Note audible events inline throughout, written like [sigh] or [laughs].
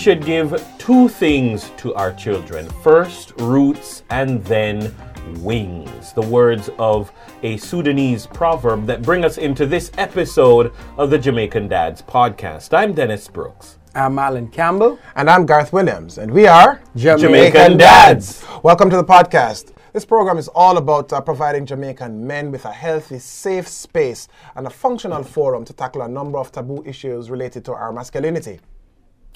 should give two things to our children first, roots, and then wings. The words of a Sudanese proverb that bring us into this episode of the Jamaican Dads podcast. I'm Dennis Brooks. I'm Marlon Campbell. And I'm Garth Williams, and we are Jamaican Dads. Welcome to the podcast. This program is all about uh, providing Jamaican men with a healthy, safe space and a functional forum to tackle a number of taboo issues related to our masculinity.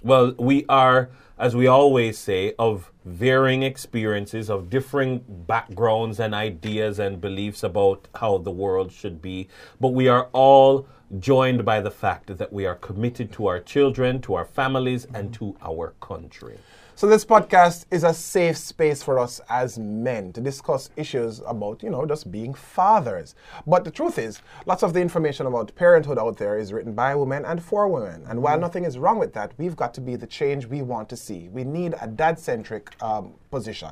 Well, we are, as we always say, of varying experiences, of differing backgrounds and ideas and beliefs about how the world should be, but we are all joined by the fact that we are committed to our children, to our families, and to our country. So this podcast is a safe space for us as men to discuss issues about, you know, just being fathers. But the truth is, lots of the information about parenthood out there is written by women and for women. And while nothing is wrong with that, we've got to be the change we want to see. We need a dad-centric um, position.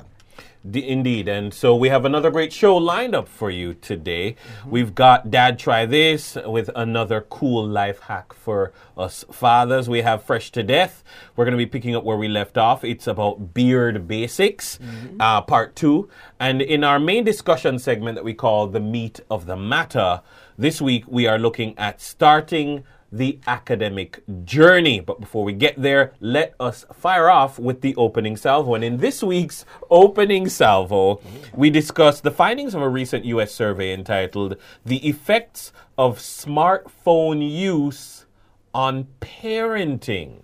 D- indeed. And so we have another great show lined up for you today. We've got Dad Try This with another cool life hack for us fathers. We have Fresh to Death. We're going to be picking up where we left off. It's about beard basics, uh, part two. And in our main discussion segment that we call the meat of the matter, this week we are looking at starting the academic journey. But before we get there, let us fire off with the opening salvo. And in this week's opening salvo, we discuss the findings of a recent US survey entitled The Effects of Smartphone Use on Parenting.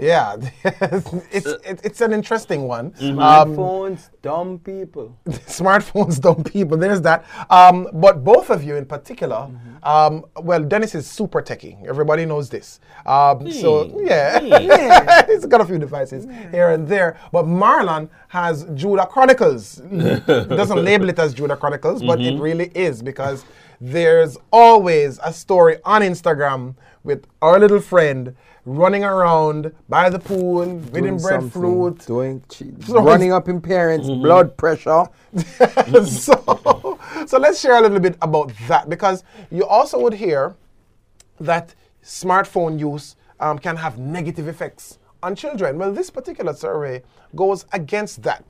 Yeah, [laughs] it's, it, it's an interesting one. Mm-hmm. Um, Phones, dumb people. [laughs] smartphones dumb people. There's that. Um, but both of you in particular, um, well, Dennis is super techie. Everybody knows this. Um, so yeah, [laughs] he's got a few devices here and there. But Marlon has Judah Chronicles. Doesn't label it as Judah Chronicles, but it really is because there's always a story on Instagram with our little friend running around by the pool, Doing eating something, breadfruit, Doing, che- [laughs] So running up in parents, blood pressure. [laughs] so, so let's share a little bit about that because you also would hear that smartphone use um, can have negative effects on children. Well, this particular survey goes against that.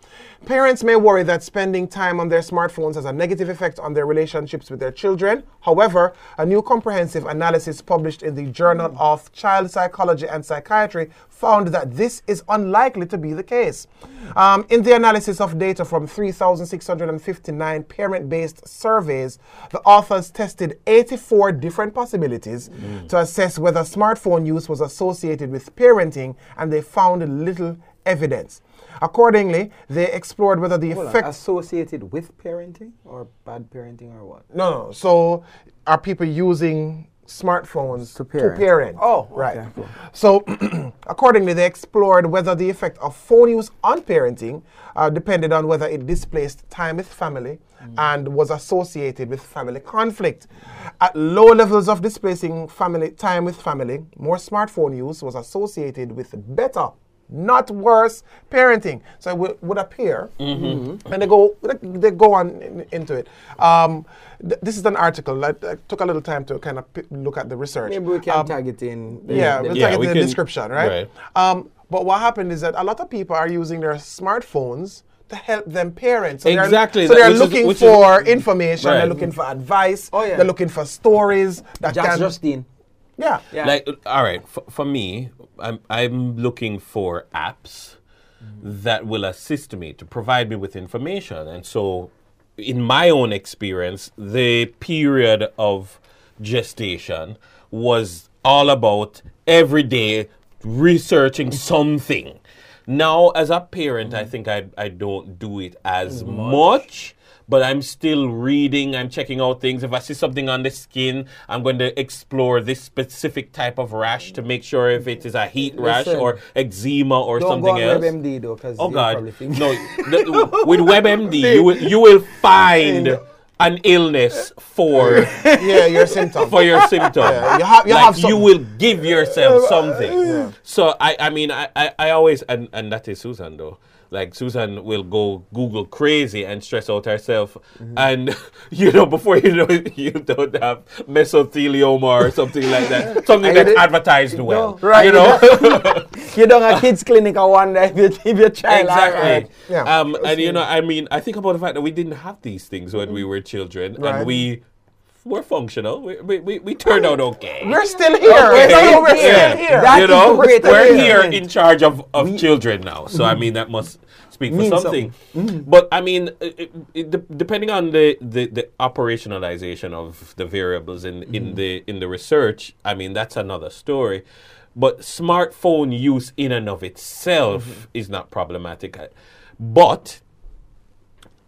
Parents may worry that spending time on their smartphones has a negative effect on their relationships with their children. However, a new comprehensive analysis published in the Journal of Child Psychology and Psychiatry found that this is unlikely to be the case. Um, in the analysis of data from 3,659 parent based surveys, the authors tested 84 different possibilities to assess whether smartphone use was associated with parenting, and they found little evidence. Accordingly, they explored whether the Hold on, effect. associated with parenting or bad parenting or what? No, no. So, are people using smartphones To parent. parent? Oh, right. okay, cool. So, [clears throat] accordingly, they explored whether the effect of phone use on parenting uh, depended on whether it displaced time with family Mm. and was associated with family conflict. At low levels of displacing family time with family, more smartphone use was associated with better not worse parenting. So it would, would appear, Mm-hmm. and they go they go on in- into it. Um, th- this is an article. I, I took a little time to kind of p- look at the research. Maybe we can Um, tag it in. the- yeah, the- we'll Yeah, tag it we in the can- description, right? right. Um, but what happened is that a lot of people are using their smartphones to help them parents. So they're- Exactly, So they're which is- looking is- for information. Right. They're looking for advice. Oh, yeah. They're looking for stories that Jax can. Justine. Yeah. Yeah. Like, all right, for, for me, I'm, I'm looking for apps that will assist me to provide me with information. And so, in my own experience, the period of gestation was all about every day researching something. Now, as a parent, I mm. think I, I don't do it as much. But I'm still reading, I'm checking out things. If I see something on the skin, I'm going to explore this specific type of rash to make sure if it is a heat rash Listen. or eczema or Don't something go on else. WebMD though, because Oh God, no! the- [laughs] with WebMD, you will you will find an illness for [laughs] yeah, your symptom. for your symptom. Yeah, you have- you like have you will give yourself something. So I, I mean, I, I, I always and, and that is Susan though. Like Susan will go Google crazy and stress out herself, and [laughs] you know before you know it, you don't have mesothelioma or something like that, [laughs] something that's advertised well, No, right, You know. [laughs] you don't have kids clinic. I wonder if, you, if your child Exactly. Yeah. Um, and you know, I mean, I think about the fact that we didn't have these things when we were children, Right. and we were functional. We, we, we, we turned out okay. We're still here. Okay. No, we're Yeah. still here. That you know, the great we're achievement. here in charge of, of mm-hmm. children now. So I mean, that must speak for Means something. something. Mm-hmm. But I mean, uh, uh, it, it, it, depending on the, the, the operationalization of the variables in, in mm-hmm. the in the research, I mean, that's another story. But smartphone use in and of itself is not problematic. But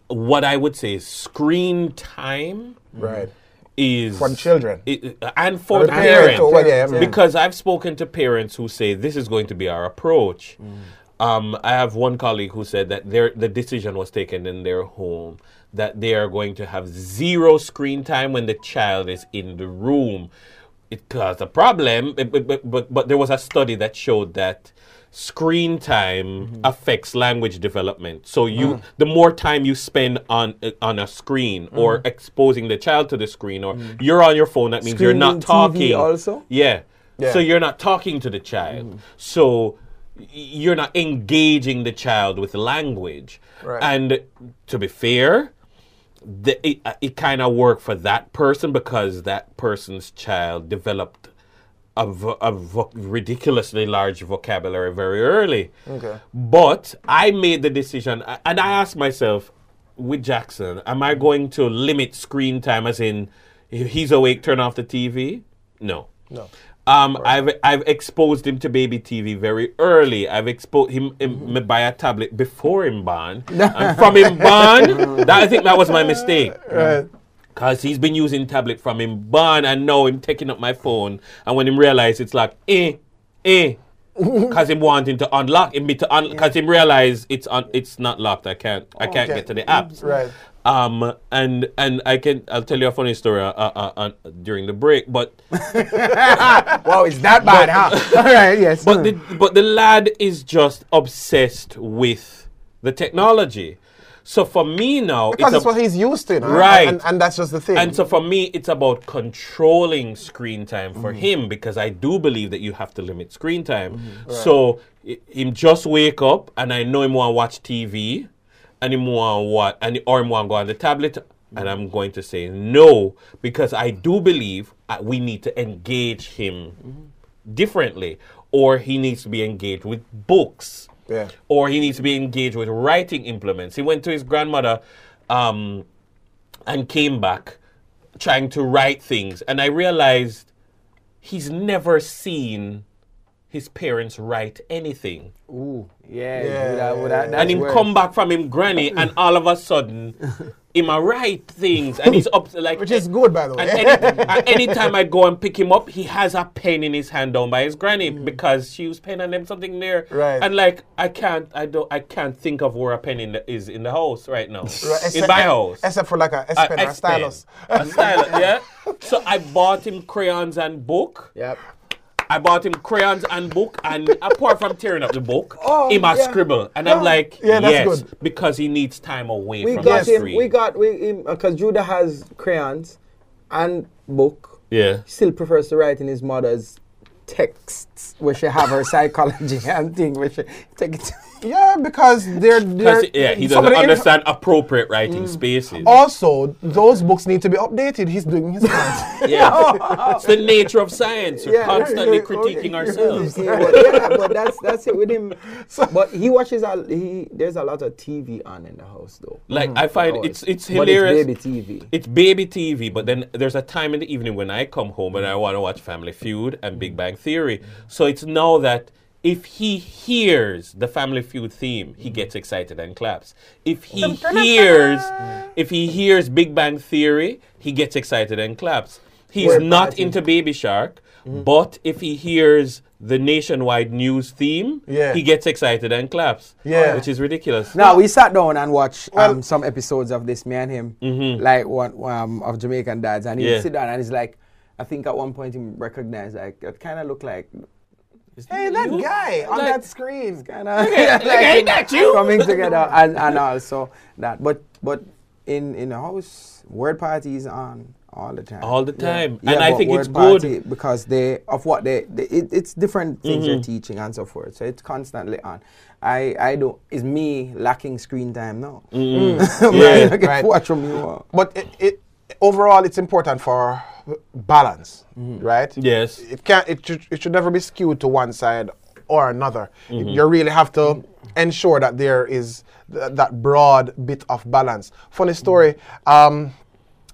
what I would say is screen time Right. Is For the children. it- and for For the the parents, parents. well, yeah, yeah. Because I've spoken to parents who say this is going to be our approach. Um, I have one colleague who said that their the decision was taken in their home that they are going to have zero screen time when the child is in the room. It caused a problem, but, but, but, but there was a study that showed that screen time mm-hmm. affects language development. So you, mm. the more time you spend on uh, on a screen or mm. exposing the child to the screen, or mm. you're on your phone, that means you're not Screening TV talking. also? Yeah. Yeah. So you're not talking to the child. So you're not engaging the child with language. Right. And to be fair, the, it, uh, it kind of worked for that person because that person's child developed a, a ridiculously large vocabulary very early. Okay. But I made the decision, and I asked myself, with Jackson, am I going to limit screen time, as in, if he's awake, turn off the TV? No. No. Um, I've I've exposed him to baby TV very early. I've exposed him, him Mm-hmm. buy a tablet before him born, [laughs] and from him born, [laughs] that I think that was my mistake. Right. Cause he's been using tablet from him born, and now him taking up my phone, and when him realize it's like eh, eh, [laughs] cause him wanting to unlock him, to un- cause him realize it's un- it's not locked. I can't I can't Okay. get to the apps. Right. Um, and and I can I'll tell you a funny story uh, uh, uh, during the break, but [laughs] Wow, it's that bad, huh? [laughs] All right, yes. but the but the lad is just obsessed with the technology. So for me now, Because it's a- what he's used to. no? Right. And, and that's just the thing. and so for me, it's about controlling screen time for Mm-hmm. him because I do believe that you have to limit screen time. Mm-hmm. So him just wake up and I know him want to watch TV and him want what and or him want go on the tablet and I'm going to say no because I do believe uh, we need to engage him Mm-hmm. differently or he needs to be engaged with books Yeah. or he needs to be engaged with writing implements. He went to his grandmother um, and came back trying to write things, and I realized he's never seen his parents write anything. Ooh, yeah. Yeah, would I- yeah, and him worse. come back from him granny, [laughs] and all of a sudden, him a write things, and he's up like Which is good, by the way. and any, [laughs] and anytime I go and pick him up, he has a pen in his hand down by his granny mm. because she was pen and them something there. Right. And like I can't, I don't, I can't think of where a pen in the, is in the house right now. [laughs] Right, in my house. Except for like a S A pen or a X pen. stylus. A stylus, yeah. [laughs] So I bought him crayons and book. Yep. I bought him crayons and book, and apart from tearing up the book, [laughs] Oh, he must yeah. scribble. And I'm [gasps] like, Yeah, that's yes, good. because he needs time away We from got the him. screen. We got we him uh, because Judah has crayons and book. yeah. he Still prefers to write in his mother's texts, where she have her [laughs] psychology and thing, where she take it. Yeah, because they're, they're 'Cause, yeah, he doesn't of the inf- understand appropriate mm. writing spaces. Also, those books need to be updated. He's doing his part. [laughs] Yeah. [laughs] it's the nature of science. We're Yeah. constantly Okay. [laughs] critiquing ourselves. See, but yeah, but that's that's it with him. But he watches a he. There's a lot of TV on in the house though. Like mm. I find Hours. it's it's But hilarious. It's baby TV. It's baby TV, but then there's a time in the evening when I come home and I want to watch Family Feud and Big Bang Theory. So it's now that if he hears the Family Feud theme, he gets excited and claps. If he hears if he hears Big Bang Theory, he gets excited and claps. He's We're not party. into Baby Shark, but if he hears the nationwide news theme, Yeah. he gets excited and claps. Yeah. Which is ridiculous. Now we sat down and watched Well- um, some episodes of this. Me and him, like one um, of Jamaican dads, and he Yeah. would sit down and he's like, I think at one point he recognized like it kind of looked like Hey, that You- guy on like- that screen. kind [laughs] of ain't that you? coming [laughs] together and, and also that but but in in the house Word Party's on all the time All the time. Yeah, And I think it's good. because they of what they, they it, it's different things Mm-hmm. they're teaching and so forth so it's constantly on i i don't is me lacking screen time now [laughs] Mm. Yeah, right. watch from you But it, it overall, it's important for balance, Mm-hmm. right? Yes. It can't. It should, it should never be skewed to one side or another. Mm-hmm. You really have to ensure that there is th- that broad bit of balance. Funny story. Um,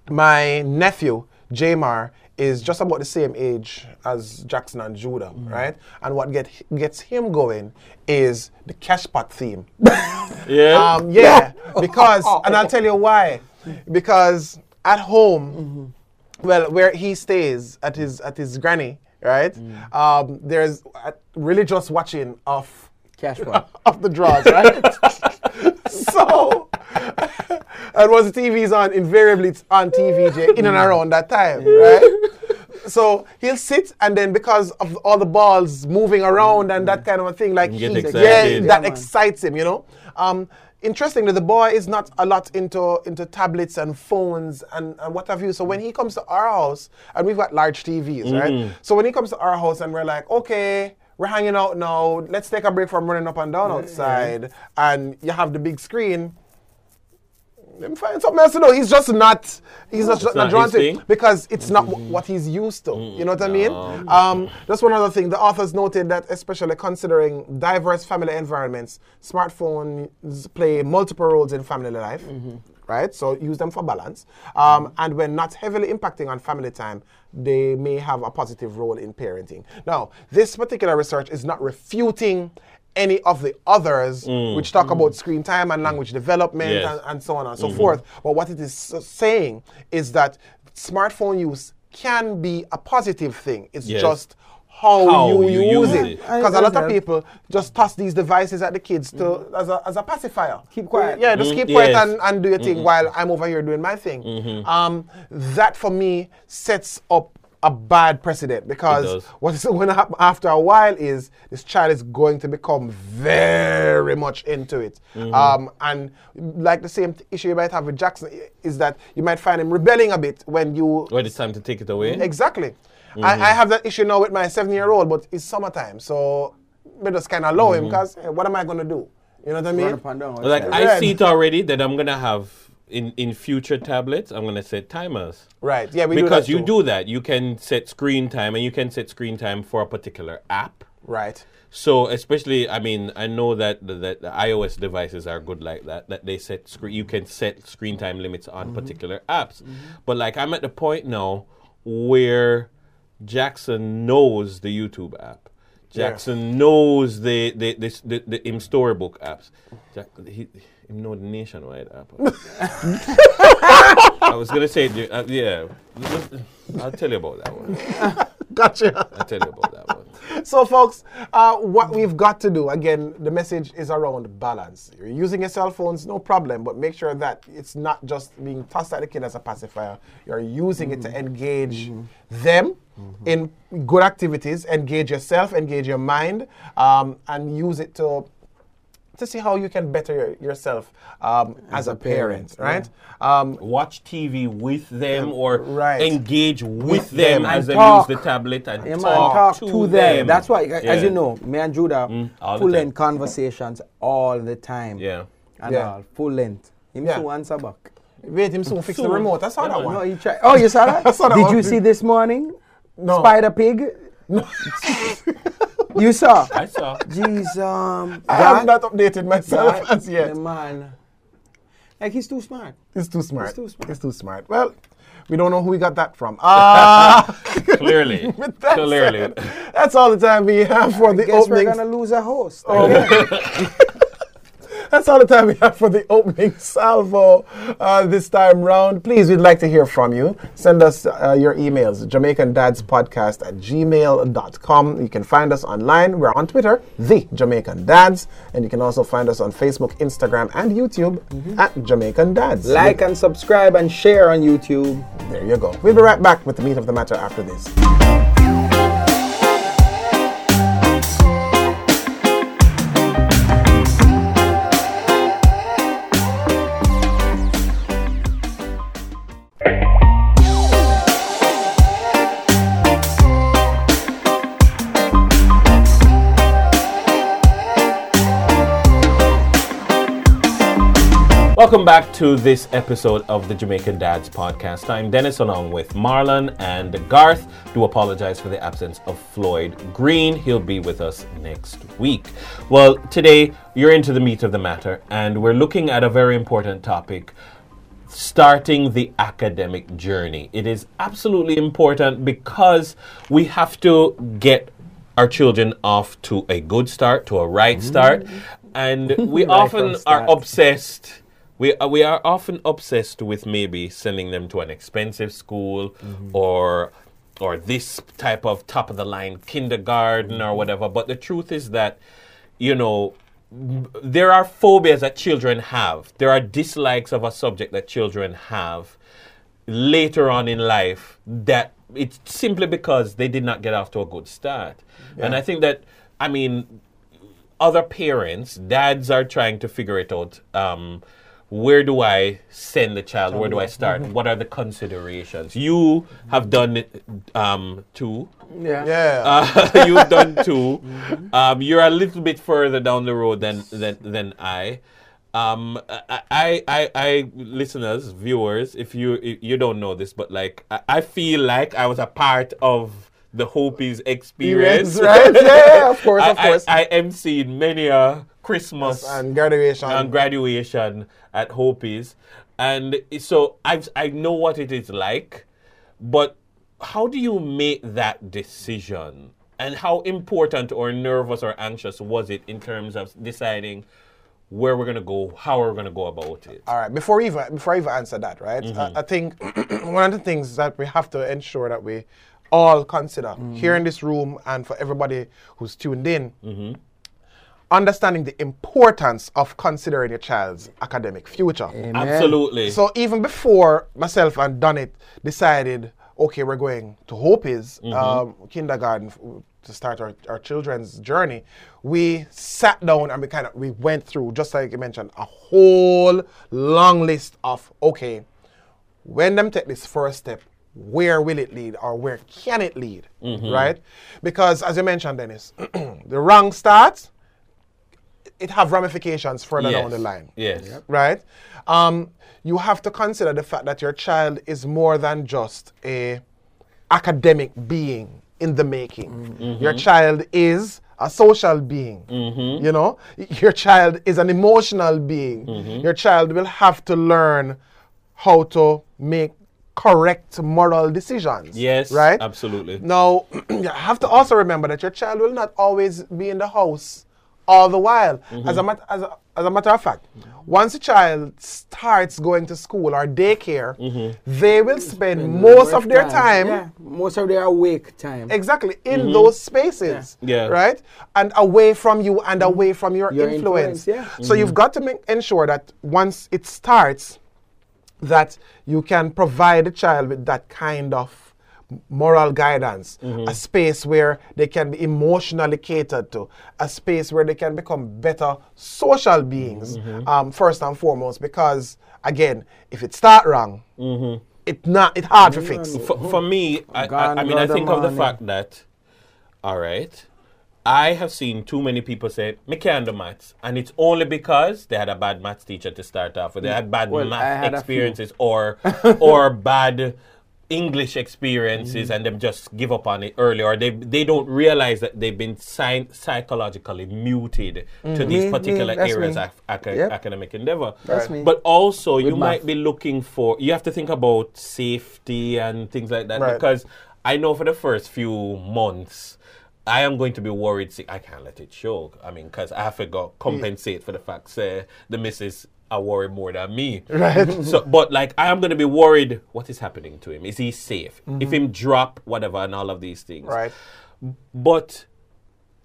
my nephew Jamar is just about the same age as Jackson and Judah, right? And what get gets him going is the cash pot theme. [laughs] Yeah. Um, yeah, [laughs] because, and I'll tell you why. Because at home, well, where he stays at his at his granny, right? Um, there's religious watching of cash [laughs] of the draws, right? [laughs] so, [laughs] and once the TV's on, invariably it's on TVJ in and around that time, right? So he'll sit, and then because of all the balls moving around and that kind of a thing, like You he- excited. yeah, Yeah, that man. excites him, you know. Um, interestingly, the boy is not a lot into into tablets and phones and, and what have you. So when he comes to our house, and we've got large TVs, right? Mm. So when he comes to our house, and we're like, okay. We're hanging out now. Let's take a break from running up and down outside. And you have the big screen. Let me find something else to do. He's just not. He's just not, not drawn to it because it's not wh- what he's used to. You know what I mean? Um, that's one other thing. The authors noted that, especially considering diverse family environments, smartphones play multiple roles in family life. Right, so use them for balance, um, and when not heavily impacting on family time, they may have a positive role in parenting. Now, this particular research is not refuting any of the others, which talk about screen time and language development Yes. and, and so on and so forth. But what it is saying is that smartphone use can be a positive thing. It's Yes. just how, How you, you use use it. it. Because a lot of people just toss these devices at the kids to as, a, as a pacifier. Keep quiet. Yeah, just Mm, keep quiet yes. and, and do your thing while I'm over here doing my thing. Mm-hmm. Um, that for me sets up a bad precedent because what is going to happen after a while is this child is going to become very much into it. Mm-hmm. Um, and like the same issue you might have with Jackson is that you might find him rebelling a bit when you when it's time to take it away. Exactly. Mm-hmm. I, I have that issue now with my seven year old, but it's summertime, so we just kind of allow Mm-hmm. him because what am I going to do? You know what I mean? down Like. I see it already that I'm gonna have in in future tablets. I'm gonna set timers. Right. Yeah, we because do you do that, you can set screen time, and you can set screen time for a particular app. Right. So especially, I mean, I know that the, that the iOS devices are good like that. That they set screen, you can set screen time limits on Mm-hmm. particular apps. But like, I'm at the point now where Jackson knows the YouTube app. Jackson knows the the the, the, the Im Storybook apps. Jack, he, know the Nationwide app. [laughs] I was gonna say, uh, yeah. I'll tell you about that one. Gotcha. I'll tell you about that one. so, folks, uh, what we've got to do again, the message is around balance. You're using your cell phones, no problem, but make sure that it's not just being tossed at the kid as a pacifier. You're using it to engage them in good activities, engage yourself, engage your mind, um, and use it to to see how you can better your, yourself um, as, a parent, right? Um, watch TV with them or Right. engage with, With them, them. as they use the tablet and Yeah, man, talk, talk to, them. That's why, as you know, me and Judah the full length conversations all the time. Yeah. And Yeah. all, full length. Him Yeah. so answer back. wait him soon fix the remote. I saw Yeah, that one. No, he tried. Oh, you saw that? [laughs] I saw that Did one. you see this morning? No. Spider Pig? No. [laughs] [laughs] [laughs] you saw? I saw. Jeez, um. I that- have not updated myself that- as yet. the man. Like, he's too smart. He's too smart. He's too smart. He's too smart. Well, we don't know who we got that from. Ah, [laughs] Clearly. [laughs] with that Clearly. said, that's all the time we have for the Guess we're gonna lose a host. That's all the time we have for the opening salvo uh, this time round. Please, we'd like to hear from you. Send us uh, your emails, Jamaican Dads Podcast at gmail.com. You can find us online. We're on Twitter, The Jamaican Dads. And you can also find us on Facebook, Instagram, and YouTube at Jamaican Dads. like and subscribe and share on YouTube. There you go. We'll be right back with the meat of the matter after this. Welcome back to this episode of the Jamaican Dads Podcast. I'm Dennis along with Marlon and Garth. Do apologize for the absence of Floyd Green. He'll be with us next week. Well, today you're into the meat of the matter, and we're looking at a very important topic starting the academic journey. It is absolutely important because we have to get our children off to a good start, to a right mm-hmm. start, and [laughs] we Right often are obsessed. We, uh, we are often obsessed with maybe sending them to an expensive school or or this type of top of the line kindergarten or whatever. But the truth is that, you know, there are phobias that children have. There are dislikes of a subject that children have later on in life that it's simply because they did not get off to a good start. And I think that, I mean, other parents, dads are trying to figure it out. Um, where do I send the child? Where do I start? What are the considerations? You have done it um, too. Yeah. Yeah. Uh, [laughs] you've done 2 Um, you're a little bit further down the road than than, than I. Um, I, I, I, I, listeners, viewers, if you if you don't know this, but like I, I feel like I was a part of the Hopies experience. Experience, right? Yeah, yeah, of course, [laughs] of course. I, I emceed many a Christmas and graduation. and graduation at Hopies, and so I I know what it is like, but how do you make that decision? And how important or nervous or anxious was it in terms of deciding where we're gonna go, how we're gonna go about it? All right. Before even before I even answer that, right? Mm-hmm. I, I think [clears throat] one of the things that we have to ensure that we all consider here in this room and for everybody who's tuned in, Mm-hmm. Understanding the importance of considering your child's academic future. Amen. Absolutely. So even before myself and Donit decided, okay, we're going to Hopies um, kindergarten to start our, our children's journey, we sat down and we kind of we went through, just like you mentioned, a whole long list of okay, when them take this first step, where will it lead or where can it lead, right? Because as you mentioned, Dennis, [clears throat] the wrong start, it have ramifications further down the line Yes. right? Um, you have to consider the fact that your child is more than just a academic being in the making. Mm-hmm. Your child is a social being. Mm-hmm. You know, [laughs] your child is an emotional being. Mm-hmm. Your child will have to learn how to make correct moral decisions. Yes. right. Absolutely. Now, [clears throat] you have to also remember that your child will not always be in the house all the while. Mm-hmm. As, a mat- as, a, as a matter of fact, once a child starts going to school or daycare, mm-hmm. they will spend most of their time Yeah. Most of their awake time. exactly in mm-hmm. those spaces Yeah. right and away from you and away from your, Your influence, influence, yeah. so you've got to make, ensure that once it starts that you can provide the child with that kind of moral guidance mm-hmm. a space where they can be emotionally catered to a space where they can become better social beings mm-hmm. um, first and foremost because again if it start wrong mm-hmm. it not it hard to fix. For, for me, I, I, I mean, I God think of the fact that, all right, I have seen too many people say, me can't do maths. And it's only because they had a bad maths teacher to start off with. They had bad Well, math had experiences or, or [laughs] bad English experiences mm. and them just give up on it early or they, they don't realize that they've been psy- psychologically muted to mm. these Me- me, particular that's areas of aca- Yep. academic endeavor. That's me. But also, you math. might be looking for, you have to think about safety and things like that Right. because I know for the first few months, I am going to be worried. See, I can't let it show. I mean, because I have to go mm. compensate for the fact say the missus are worried more than me. Right. So, but like, I am going to be worried. What is happening to him? Is he safe? If him drop whatever and all of these things. right But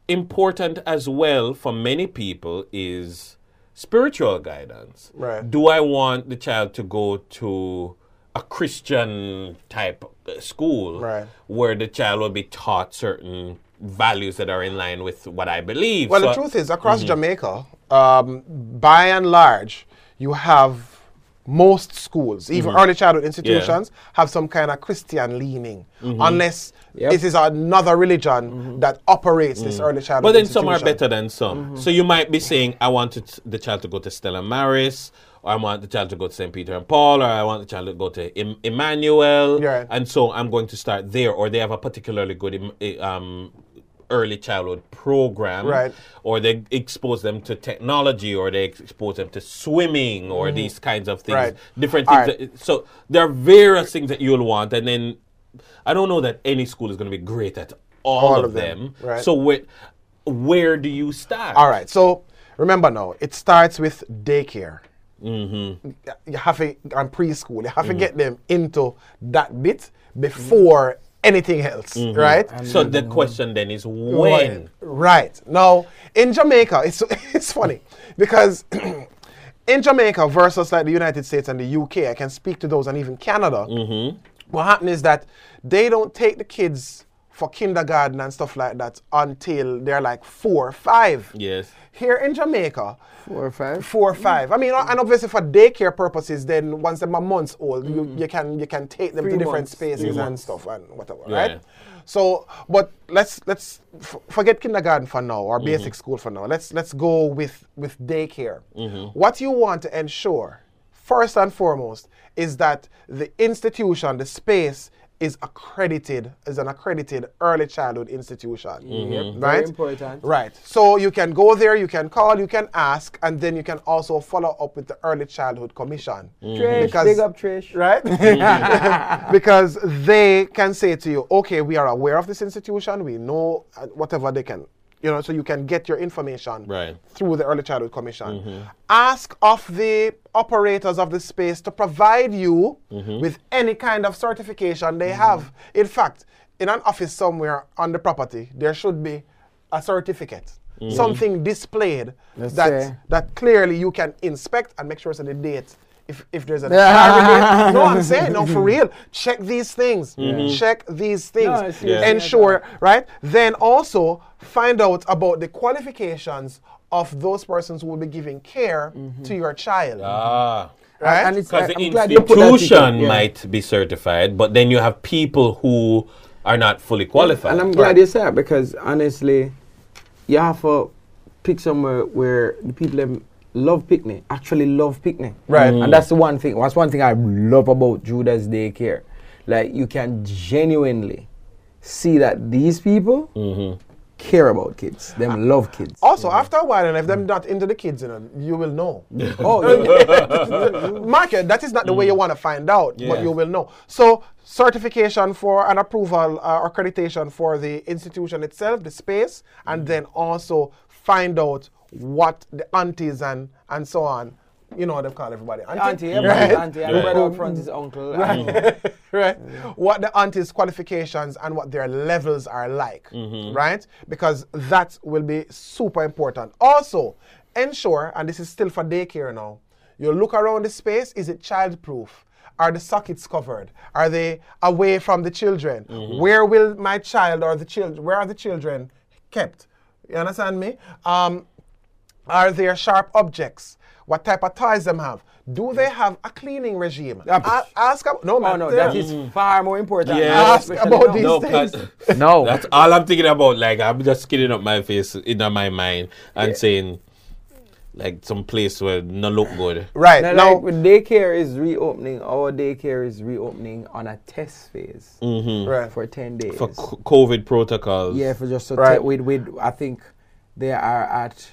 important as well for many people is spiritual guidance. Right. Do I want the child to go to a Christian type uh, school Right. where the child will be taught certain values that are in line with what I believe? Well, So- the truth is, across Jamaica, um, by and large, you have most schools, even Mm-hmm. early childhood institutions, have some kind of Christian leaning, Mm-hmm. unless Yep. it is another religion that operates this early childhood. Mm-hmm. But then some are better than some. So you might be saying, I want it- the child to go to Stella Maris, or I want the child to go to St. Peter and Paul, or I want the child to go to Em- Emmanuel. Yeah. And so I'm going to start there, or they have a particularly good eh, um, early childhood program. Right. Or they expose them to technology, or they expose them to swimming, or these kinds of things. Right. Different things. right. that- so there are various things that you'll want, and then I don't know that any school is going to be great at all, All of, of them, them. right. So where, where do you start? All right. So remember now, it starts with daycare. Mm-hmm. You have to and preschool. You have to get them into that bit before anything else, mm-hmm. right? So the mm-hmm. question then is when? Right. Now, in Jamaica, it's [laughs] it's funny because [clears throat] in Jamaica versus like the United States and the UK, I can speak to those and even Canada. Mm-hmm. What happened is that they don't take the kids for kindergarten and stuff like that until they're like four or five. Yes. Here in Jamaica, Four or five. four or five. I mean, and obviously for daycare purposes, then once they're months old, you, mm. you can you can take them Three to different months. spaces and stuff and whatever, Yeah. right? So, but let's let's f- forget kindergarten for now or basic mm-hmm. school for now. Let's let's go with with daycare. Mm-hmm. What you want to ensure, first and foremost, is that the institution, the space. Is accredited is an accredited early childhood institution, mm-hmm. Yep, right? very important. Right. So you can go there, you can call, you can ask, and then you can also follow up with the Early Childhood Commission. Mm-hmm. Trish, big up Trish. Right? [laughs] Mm-hmm. [laughs] because they can say to you, okay, we are aware of this institution, we know uh, whatever they can, you know, so you can get your information Right. through the Early Childhood Commission. Mm-hmm. Ask of the operators of the space to provide you mm-hmm. with any kind of certification they have. Mm-hmm. In fact, in an office somewhere on the property, there should be a certificate. Something displayed Let's that say- that clearly you can inspect and make sure it's the date. If, if there's a [laughs] expiry no, I'm saying no for real. Check these things. Check these things. No, Yeah. Ensure right. Then also find out about the qualifications of those persons who will be giving care to your child. Ah. right? And it's- Because I- the I'm glad you put institution yeah. might be certified, but then you have people who are not fully qualified. And I'm glad Right. you said because honestly, you have to pick somewhere where the people them love picnic, actually love picnic. Right. And mm. that's the one thing. That's one thing I love about Judah's Daycare. Like you can genuinely see that these people Mm-hmm. care about kids. Them ah. love kids. also, mm-hmm. after a while, and if them not into the kids, you know, you will know. [laughs] Oh, yeah. [laughs] Market, that is not the way you mm. want to find out, but you will know. So, certification for an approval uh, accreditation for the institution itself, the space, and mm-hmm. then also find out what the aunties and, and so on, you know what they call everybody. auntie, Right? auntie, and Right. brother out front is uncle. Mm-hmm. and- [laughs] right? What the auntie's qualifications and what their levels are like, mm-hmm. right? Because that will be super important. Also, ensure, and this is still for daycare now, you look around the space, is it child proof? Are the sockets covered? Are they away from the children? Mm-hmm. Where will my child or the children, where are the children kept? You understand me? Um, are there sharp objects? What type of toys them have? Do they have a cleaning regime? Yeah, A- ask ab- no, Oh no, that is far more important. Yeah. Ask about now. these no, things. 'cause [laughs] No. that's all I'm thinking about. Like I'm just kidding up my face in my mind and saying, like some place where no look good. Right Now, now, like daycare is reopening, our daycare is reopening on a test phase mm-hmm. right. for 10 days. For c- COVID protocols. yeah, for just to Right. te- with, with, I think they are at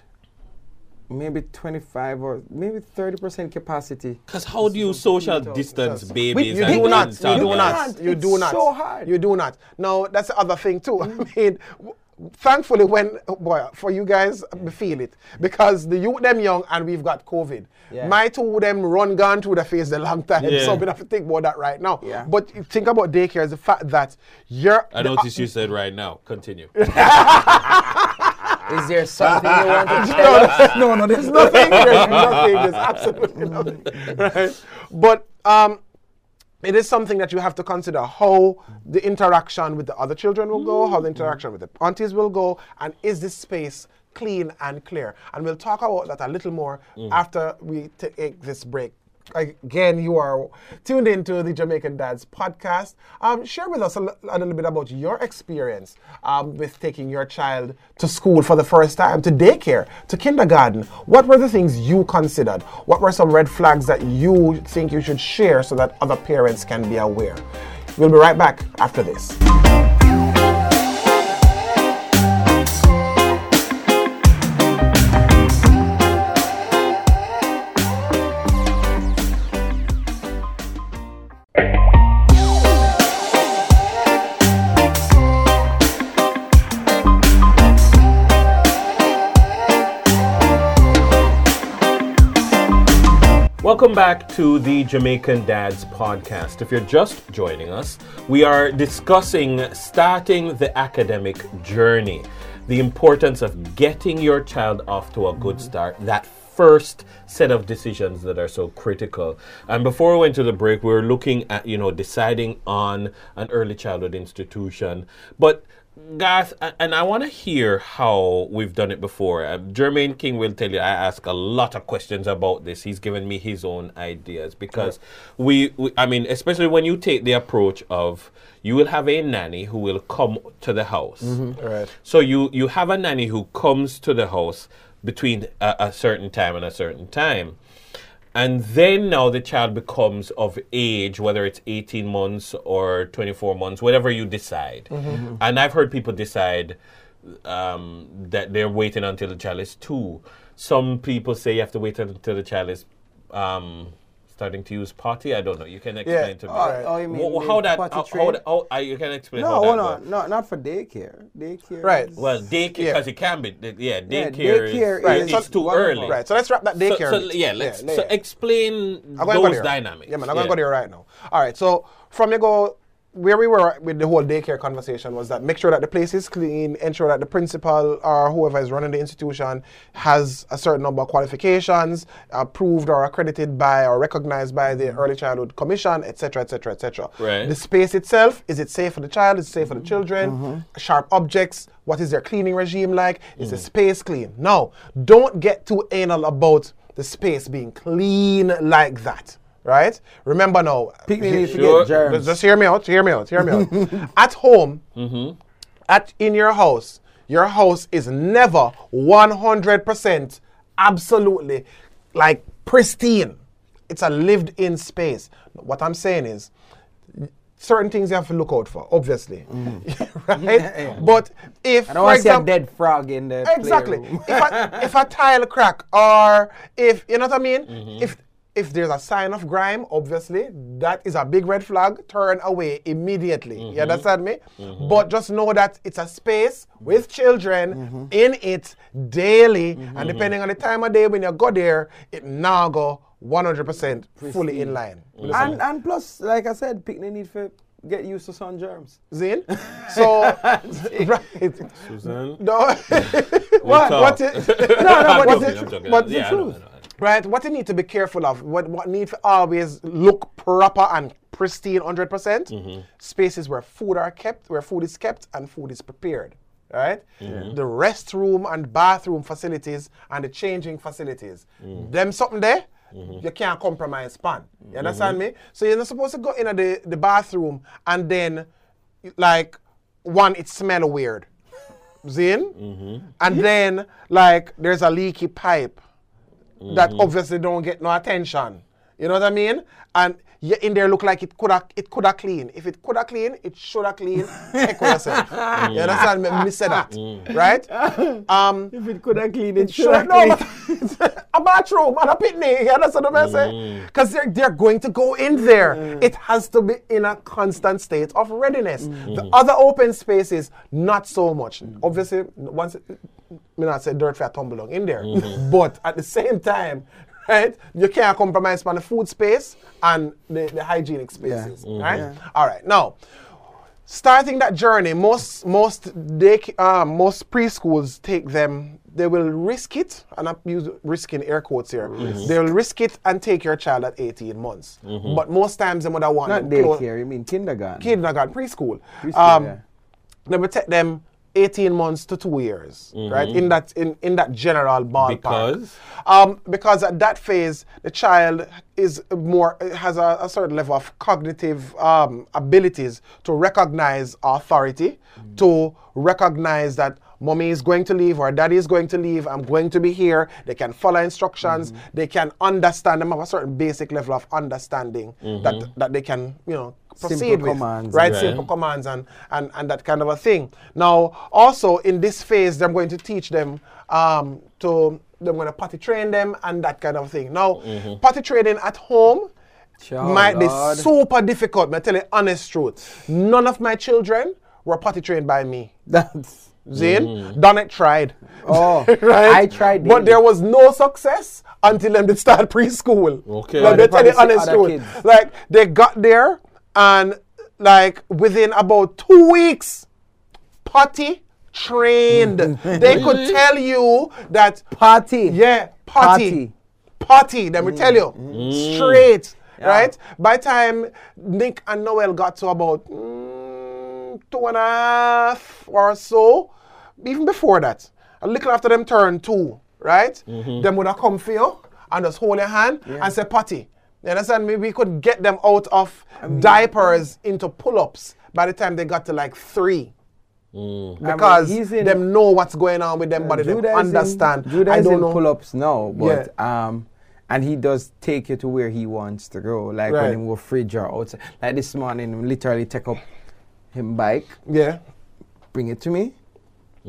maybe 25 or maybe 30% capacity. Because how do you social distance We- babies? you and do not. kids You do not. You do not. so hard. You do not. Now that's the other thing too. [laughs] I mean, w- thankfully, when boy, for you guys, we feel it because the youth them young and we've got COVID. Yeah. My two them run gone through the face a long time, [laughs] Yeah. so we have to think about that right now. Yeah. But think about daycare is the fact that you're. I the- noticed you [laughs] said right now. Continue. Is there something you want to [laughs] tell us? [laughs] no, no, there's nothing. There's nothing. There's absolutely nothing. Right? But um, it is something that you have to consider how the interaction with the other children will go, how the interaction with the aunties will go, and is this space clean and clear? And we'll talk about that a little more after we take this break again, you are tuned into the Jamaican Dads podcast. Um, share with us a, little bit about your experience um, with taking your child to school for the first time, to daycare, to kindergarten. What were the things you considered? What were some red flags that you think you should share so that other parents can be aware? We'll be right back after this. Welcome back to the Jamaican Dads podcast. If you're just joining us, we are discussing starting the academic journey, the importance of getting your child off to a good start, that first set of decisions that are so critical. And before we went to the break, we were looking at, you know, deciding on an early childhood institution. But Guys, and I want to hear how we've done it before. Uh, Jermaine King will tell you I ask a lot of questions about this. He's given me his own ideas because we, we, I mean, especially when you take the approach of you will have a nanny who will come to the house. Right. So you you have a nanny who comes to the house between a, a certain time and a certain time. And then now the child becomes of age, whether it's 18 months or 24 months, whatever you decide. And I've heard people decide um, that they're waiting until the child is two. Some people say you have to wait until the child is um, starting to use potty. I don't know. You can explain to me. Oh, oh, you mean- Wha- mean how that? potty How, how, trained? how- uh, you can explain No, how that hold works. on. No, not for daycare. Daycare. Right. is- Well, daycare Yeah. because it can be. Yeah, Yeah, daycare. daycare is, Right, is it's too one of early. Right. So let's wrap that daycare. so, bit. yeah, let's yeah, so yeah. explain I'm gonna go those dynamics. Yeah, man, I'm gonna go there right now. All right, so from you go where we were with the whole daycare conversation was that make sure that the place is clean, ensure that the principal or whoever is running the institution has a certain number of qualifications approved or accredited by or recognized by the Early Childhood Commission, etc., etc., etc. Right. The space itself is it safe for the child? Is it safe for the children? Mm-hmm. Sharp objects. What is their cleaning regime like? Is the mm. space clean? No, don't get too anal about the space being clean like that. Right? Remember now. Picnic needs to Sure. get germs. Just, just hear me out. Hear me out. Hear me out. [laughs] at home, at in your house, your house is never 100% absolutely like pristine. It's a lived-in space. What I'm saying is, certain things you have to look out for, obviously, [laughs] right? But if, I don't for want to see a example, dead frog in the exactly, if a, if a tile crack or if you know what I mean, Mm-hmm. if if there's a sign of grime, obviously that is a big red flag. Turn away immediately. Mm-hmm. You understand me? But just know that it's a space with children Mm-hmm. in it daily, and depending on the time of day when you go there, it now go 100% fully in line. and and plus, like I said, picnic need to get used to sun germs. Zin? [laughs] So, [laughs] right. Susan. No. [laughs] What? what it- no, no, but I'm the joking, tr- I'm but yeah, I know, truth. I know, I know. Right, what you need to be careful of, what, what need to always look proper and pristine 100%, percent mm-hmm. spaces where food are kept, where food is kept and food is prepared. Right? Mm-hmm. The restroom and bathroom facilities and the changing facilities. Mm. Them something there, mm-hmm. you can't compromise pan. You understand me? So you're not supposed to go in the, the bathroom and then, like, one, it smell weird. [laughs] Zin? And then, like, there's a leaky pipe that mm-hmm. obviously don't get no attention. You know what I mean? And you in there look like it coulda it coulda clean. If it coulda clean, it shoulda clean. Check with yourself. [laughs] You mm. understand me? Me say that, mm. right? [laughs] Um, If it could have cleaned it, Sure, no, but [laughs] a bathroom and a picnic. You understand what I'm saying? Mm. Because they're, they're going to go in there. It has to be in a constant state of readiness. The other open spaces, not so much. Obviously, once me not say dirt for tumble down in there, [laughs] but at the same time, right? You can't compromise on the food space and the, the hygienic spaces, right? All right, now starting that journey, most most they um, most preschools take them. They will risk it, and I'm using risk in air quotes here. They will risk it and take your child at 18 months. But most times they would have want Not them close- daycare, you mean kindergarten. kindergarten, preschool. Preschool, um, yeah. They will take them 18 months to two years, right? In that in, in that general ballpark. Because? Um, because at that phase, the child is more has a, a certain level of cognitive um, abilities to recognize authority, to recognize that mommy is going to leave or daddy is going to leave. I'm going to be here. They can follow instructions. They can understand. Them have a certain basic level of understanding that that they can you know proceed with, commands. right? Right. Simple commands and, and, and that kind of a thing. Now, also in this phase, I'm going to teach them um, to, I'm going to potty train them and that kind of thing. Now, potty training at home Sure, might be Lord. super difficult. I tell you honest truth. None of my children were potty trained by me. That's Zane, Donnet tried. oh, [laughs] right? I tried, but daily. there was no success until them did start [laughs] preschool. Okay. like they they tell you honest truth. Like they got there and like within about two weeks, potty trained. [laughs] they could tell you that party. yeah, potty. Potty, let me tell you. Mm. Straight. Right? By time Nick and Noel got to about mm, two and a half or so, even before that, a little after them turned two, right? Mm-hmm. Them would have come for you and just hold your hand and say potty. You understand me? We could get them out of diapers into pull-ups by the time they got to like three. Mm. Because he's in- them know what's going on with them body, them Judah is in- understand. Judah I don't in know. pull-ups now, but um, and he does take you to where he wants to go. Like Right. when him go fridge or outside. Like this morning, literally take up him bike, Yeah. bring it to me,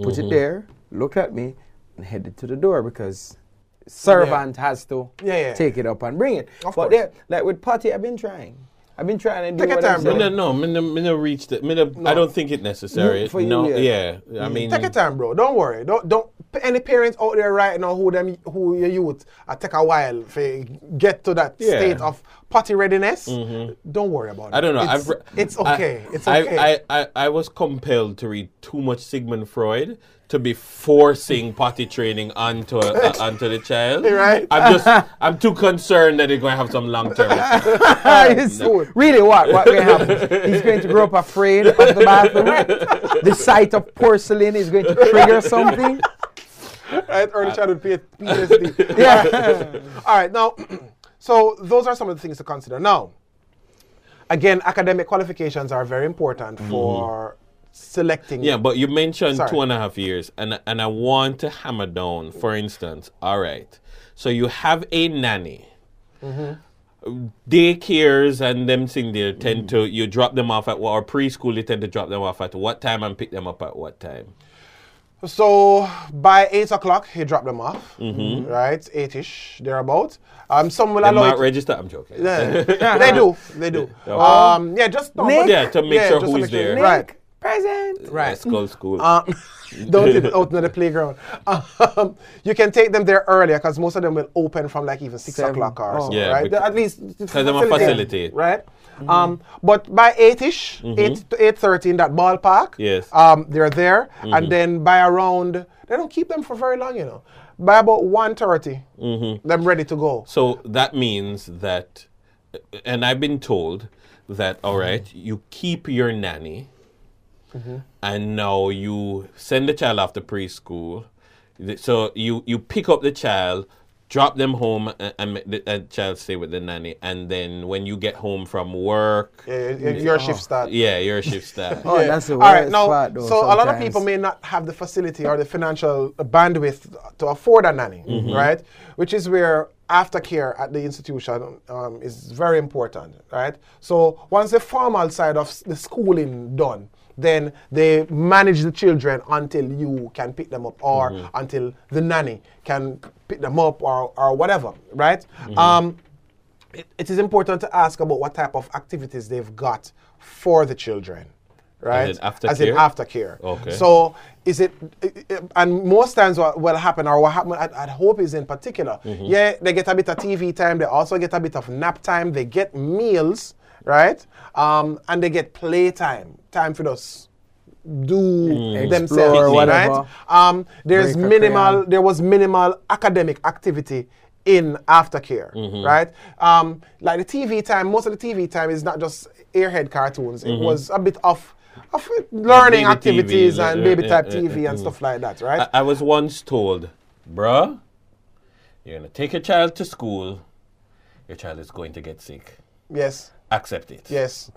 put Mm-hmm. it there, look at me, and head it to the door because servant has to Yeah, yeah. take it up and bring it. Of but course. there, like with Patty, I've been trying. I've been trying to do Take your what time, bro. No, no, me no, me no reach the, me no, I don't think it necessary. Mm, for you, no, yeah. yeah. I mean, Take your time, bro. Don't worry. Don't don't any parents out there right now who them who your youth uh, take a while to get to that Yeah. Mm-hmm. state of potty readiness. Don't worry about it. I don't know. It's, I've re- it's I- okay. it's I, okay. I, I, I was compelled to read too much Sigmund Freud to be forcing potty training onto uh, onto the child. Right. I'm just I'm too concerned that it's going to have some long term. It's- [laughs] [laughs] really, what? What to happen? He's going to grow up afraid of the bathroom. [laughs] the sight of porcelain is going to trigger something. right? Early childhood P- PTSD. Yeah. All right, now, [clears throat] so those are some of the things to consider. Now, again, academic qualifications are very important for selecting. Mm-hmm. Yeah, but you mentioned Sorry. two and a half years, and and I want to hammer down. For instance, all right, so you have a nanny. Daycares and them thing they tend to you drop them off at what or preschool you tend to drop them off at what time and pick them up at what time. So by eight o'clock, he dropped them off, right? Eight-ish, thereabout. Um, some will They allow might register. I'm joking. Yeah, [laughs] they do, they do. Okay. Um, yeah, just no, Nick? Yeah, to make yeah, sure who's there. Right. Present. Right. School, school. Uh, [laughs] don't leave it out in the playground. Um, [laughs] you can take them there earlier because most of them will open from like even six Seven. o'clock or Oh. so, Yeah, right? At least Because them a facilitate. right? Um, but by eight-ish, eight to eight thirty in that ballpark, Yes. um, they're there, and then by around they don't keep them for very long, you know. By about one them ready to go. So that means that, and I've been told that, all right, you keep your nanny, and now you send the child off to preschool. So you, you pick up the child, drop them home, and, and make the uh, child stay with the nanny. And then when you get home from work, Yeah, your, your shift start. yeah, your shift start. [laughs] Oh, that's the All right, worst now, part, though, so a lot of people may not have the facility or the financial bandwidth to afford a nanny, Mm-hmm. right? Which is where aftercare at the institution um, is very important, right? So once the formal side of the schooling done, then they manage the children until you can pick them up or Mm-hmm. until the nanny can pick them up or, or whatever, right? Mm-hmm. Um, it, it is important to ask about what type of activities they've got for the children, right? in aftercare? As in aftercare. Okay. So is it, and most times what will happen, or what happen at, at Hope is in particular, Mm-hmm. yeah, they get a bit of TV time, they also get a bit of nap time, they get meals, right? Um, and they get play time, time for us do Mm. themselves, Explore, right? whatever. Um, there's Break minimal, there was minimal academic activity in aftercare, Mm-hmm. right? Um, like the TV time, most of the TV time is not just airhead cartoons. Mm-hmm. It was a bit of of learning baby activities TV, and baby uh, type uh, TV uh, and uh, stuff like that, right? I, I was once told, bruh, you're gonna take your child to school. Your child is going to get sick. yes, Accept it. yes,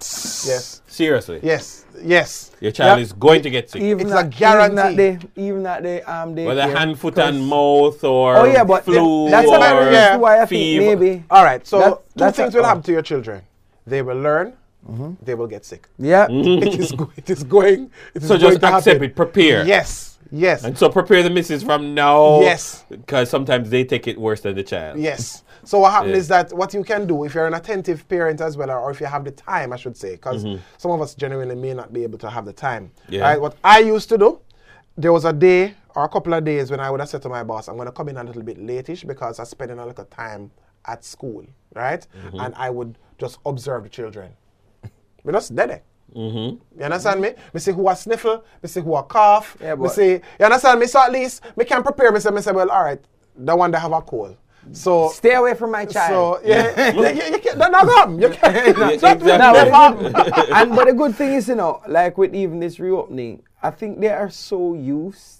yes, Seriously. yes, yes. Your child Yeah. is going to get sick. Even It's at, a guarantee. Even at the, even at the um, day Whether care, hand, foot, and mouth, or Oh yeah, but flu, that's or another yeah, reason why I fever. think maybe. All right, so That- two that's things a- will oh. happen to your children. They will learn. They will get sick. Yeah. [laughs] it is. It is going. It is So going just to accept happen. it, prepare. Yes. Yes. And so prepare the missus from now. Yes. Because sometimes they take it worse than the child. Yes. So what happens Yeah. is that what you can do if you're an attentive parent as well, or if you have the time, I should say, because some of us genuinely may not be able to have the time. Mm-hmm. Yeah. Right. What I used to do, there was a day or a couple of days when I would have said to my boss, I'm going to come in a little bit latish because I'm spending a little time at school, right? Mm-hmm. And I would just observe the children. We just dead. Mm-hmm. You understand me? Me see who a sniffle, me see who a cough, Yeah, me see, you understand me? So at least me can prepare myself. Me say, well, all right, the one that have a cold. So Stay away from my child. so yeah, you, [laughs] you, you can't, they're come. You can't. [laughs] Yeah, Stop exactly. No, them, [laughs] and but the good thing is, you know, like with even this reopening, I think they are so used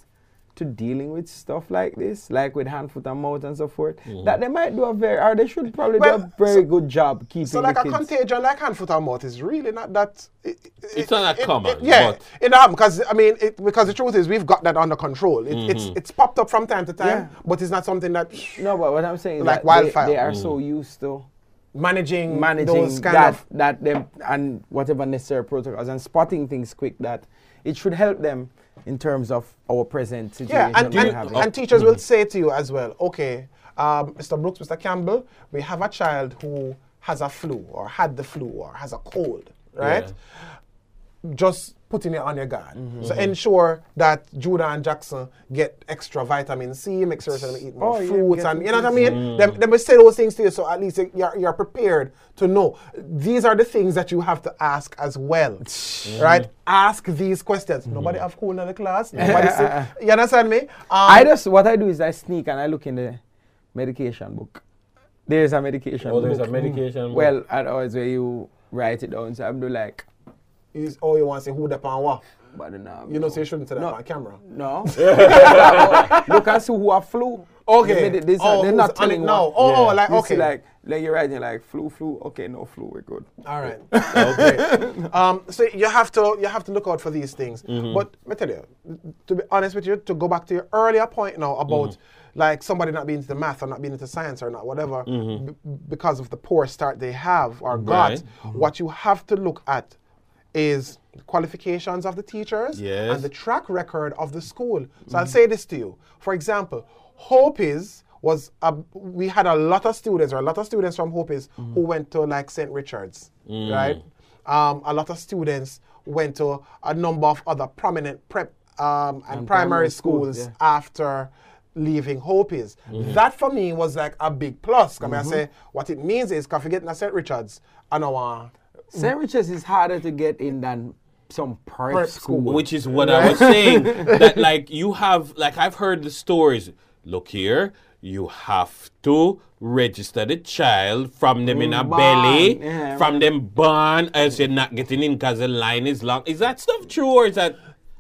to dealing with stuff like this, like with hand, foot, and mouth and so forth, that they might do a very, or they should probably Well, do a very so- good job keeping So like the a kids. contagion, like hand, foot, and mouth, is really not that. It, It's not that it- common, it- yeah, but- it not because I mean, it, because the truth is we've got that under control. It, It's Mm-hmm. it's popped up from time to time, Yeah. but it's not something that no, but what I'm saying is Like that wildfire. They, they are so used to managing managing those kind that of. that them and whatever necessary protocols and spotting things quick that it should help them in terms of our present situation. Yeah, and, we're and, having. and teachers will say to you as well, okay, um, Mr. Brooks, Mr. Campbell, we have a child who has a flu or had the flu or has a cold, right? Just putting it on your guard. Mm-hmm. So ensure that Judah and Jackson get extra vitamin C, make sure that they eat more Oh, fruits, get and you know what I fruits. mean. Them, them will say those things to you, so at least you're, you're prepared to know. These are the things that you have to ask as well, right? Ask these questions. Nobody have cool in the class. [laughs] Nobody say, you understand me? Um, I just what I do is I sneak and I look in the medication book. There's a medication Oh, book. there's a medication book. Well, at always where you write it down. So I'm do like, is all you want to say who the pan what. but no, uh, You know, so you shouldn't say that No. on camera. no. [laughs] look and see who have flu. Okay. The medi- this- Oh, they're not telling it now? what- Oh, oh, Yeah. like You okay. see, like, like you're writing like flu, flu. Okay, no flu, we're good. All right. [laughs] okay. [laughs] um, so you have to you have to look out for these things. Mm-hmm. But let me tell you, to be honest with you, to go back to your earlier point now about mm-hmm. like somebody not being into the math or not being into science or not whatever mm-hmm. b- because of the poor start they have or got. Right. What you have to look at is the qualifications of the teachers Yes. and the track record of the school. So I'll say this to you. For example, Hope is was a, we had a lot of students or a lot of students from Hope is who went to like St. Richard's, right? Um, a lot of students went to a number of other prominent prep um, and, primary, primary schools, yeah. after leaving Hope is. That for me was like a big plus. Come I say what it means is if you get St. Richard's, I know uh, St. Richard's is harder to get in than some prep, Prep school. school. Which is what I was saying. [laughs] that like you have like I've heard the stories. Look here, you have to register the child from them in a Born, belly, yeah. from them born, as you're not getting in because the line is long. Is that stuff true or is that?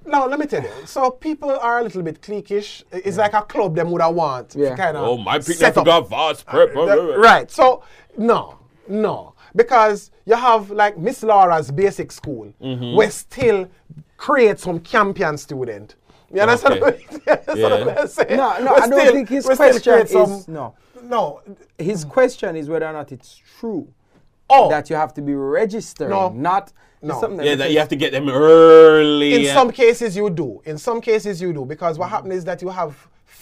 No, let me tell you. So people are a little bit cliquish. It's like a club them would have want. Yeah. Kind of Oh, my people set up. forgot prep. Uh, uh, uh, uh, right. So no, no, because you have like Miss Laura's basic school, Mm-hmm. we still create some champion student. You understand? Okay. [laughs] That's what Yeah. I'm saying. No, no, We I don't still- think his we still question create is some- no. No. His question is whether or not it's true Oh, that you have to be registering, No. not No. something Yeah, that you have to get them early. in some cases you do. In some cases you do because what happens is that you have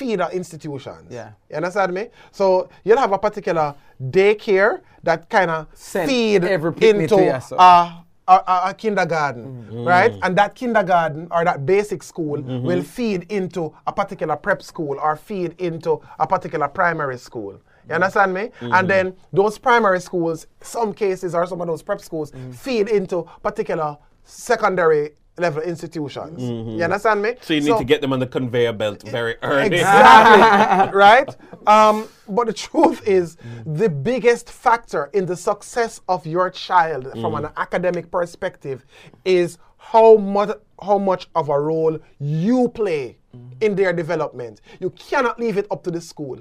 feeder institutions. Yeah. You understand me? So you'll have a particular daycare that kind of feed into to you, so. a, a, a, a kindergarten, right? And that kindergarten or that basic school will feed into a particular prep school or feed into a particular primary school. You understand me? And then those primary schools, some cases or some of those prep schools feed into particular secondary level institutions. You understand me? So you need to get them on the conveyor belt very [laughs] early. Exactly. [laughs] right? Um, but the truth is, the biggest factor in the success of your child from an academic perspective is how much how much of a role you play in their development. You cannot leave it up to the school.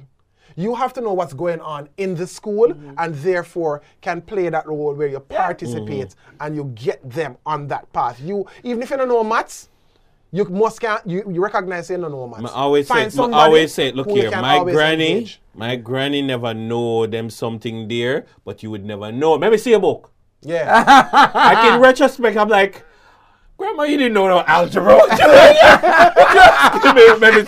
You have to know what's going on in the school mm-hmm. and therefore can play that role where you participate mm-hmm. and you get them on that path. You even if you don't know maths, you must can you, you recognize you don't know maths. I always say, Find I always say, look here, my granny, engage. my granny never know them something there, but you would never know. Let me see a book. Yeah. [laughs] Like can retrospect, I'm like, Grandma, you didn't know no algebra. [laughs] Maybe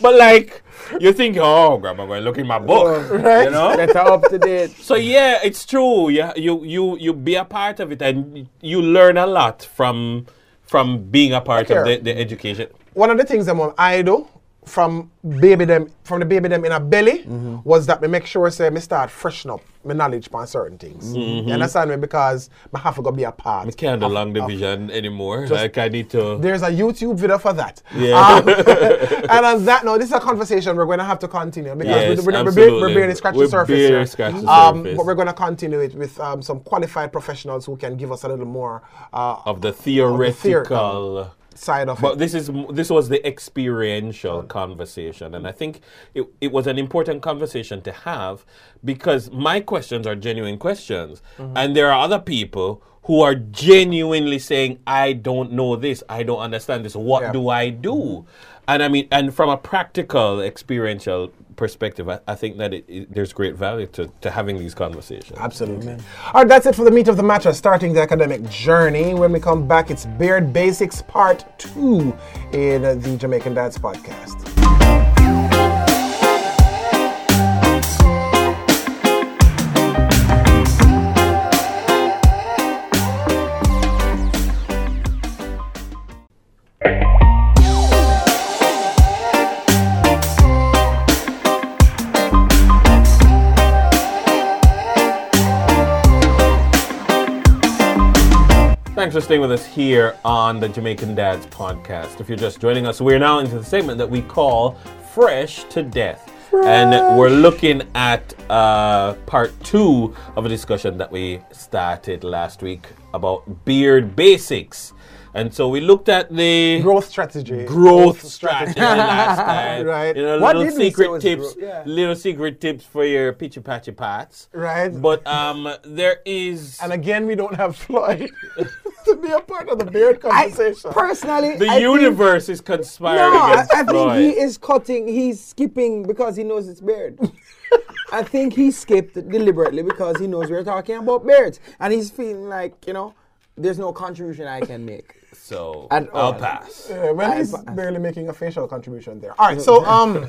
but like, [laughs] you think, oh, Grandma, go look in my book, Right? you know? Better up to date. So yeah, it's true. You you you you be a part of it, and you learn a lot from from being a part of the, the education. one of the things that mom I do from baby them from the baby them in a belly Mm-hmm. was that we make sure say me start freshen up my knowledge on certain things. Mm-hmm. You understand me? Because I have to go be a part. I can't do of- long of- division anymore. like I need to. There's a YouTube video for that. Yeah. Um, [laughs] [laughs] and on that note, this is a conversation we're going to have to continue because Yes, we, we, we're, bare- absolutely. we're barely scratching We're the surface. barely scratching um, surface. But we're going to continue it with um, some qualified professionals who can give us a little more uh, of the theoretical theoretical. Side of But it. this is this was the experiential conversation, and I think it, it was an important conversation to have because my questions are genuine questions, Mm-hmm. and there are other people who are genuinely saying, "I don't know this, I don't understand this. What Yeah. do I do?" And I mean, and from a practical, experiential perspective, I, I think that it, it- there's great value to, to having these conversations. Absolutely. All right, that's it for the meat of the matter, starting the academic journey. When we come back, it's Beard Basics Part 2 in the Jamaican Dads Podcast. Thanks for staying with us here on the Jamaican Dads podcast. If you're just joining us, we're now into the segment that we call Fresh to Death. And we're looking at uh, part two of a discussion that we started last week about beard basics. And so we looked at the Growth strategy. growth strategy last time. [laughs] Right. You know, What little did secret tips, growth? Yeah. little secret tips for your pitchy patchy pats. Right. But um, there is And again, we don't have Floyd [laughs] to be a part of the beard I, conversation. personally, the I think- universe is conspiring No, I, against I think Floyd. he is cutting. He's skipping because he knows it's beard. [laughs] I think he skipped deliberately because he knows we're talking about beards, and he's feeling like you know, there's no contribution I can make. So At I'll pass. Yeah, well, I- he's barely making a facial contribution there. All right, so [laughs] um,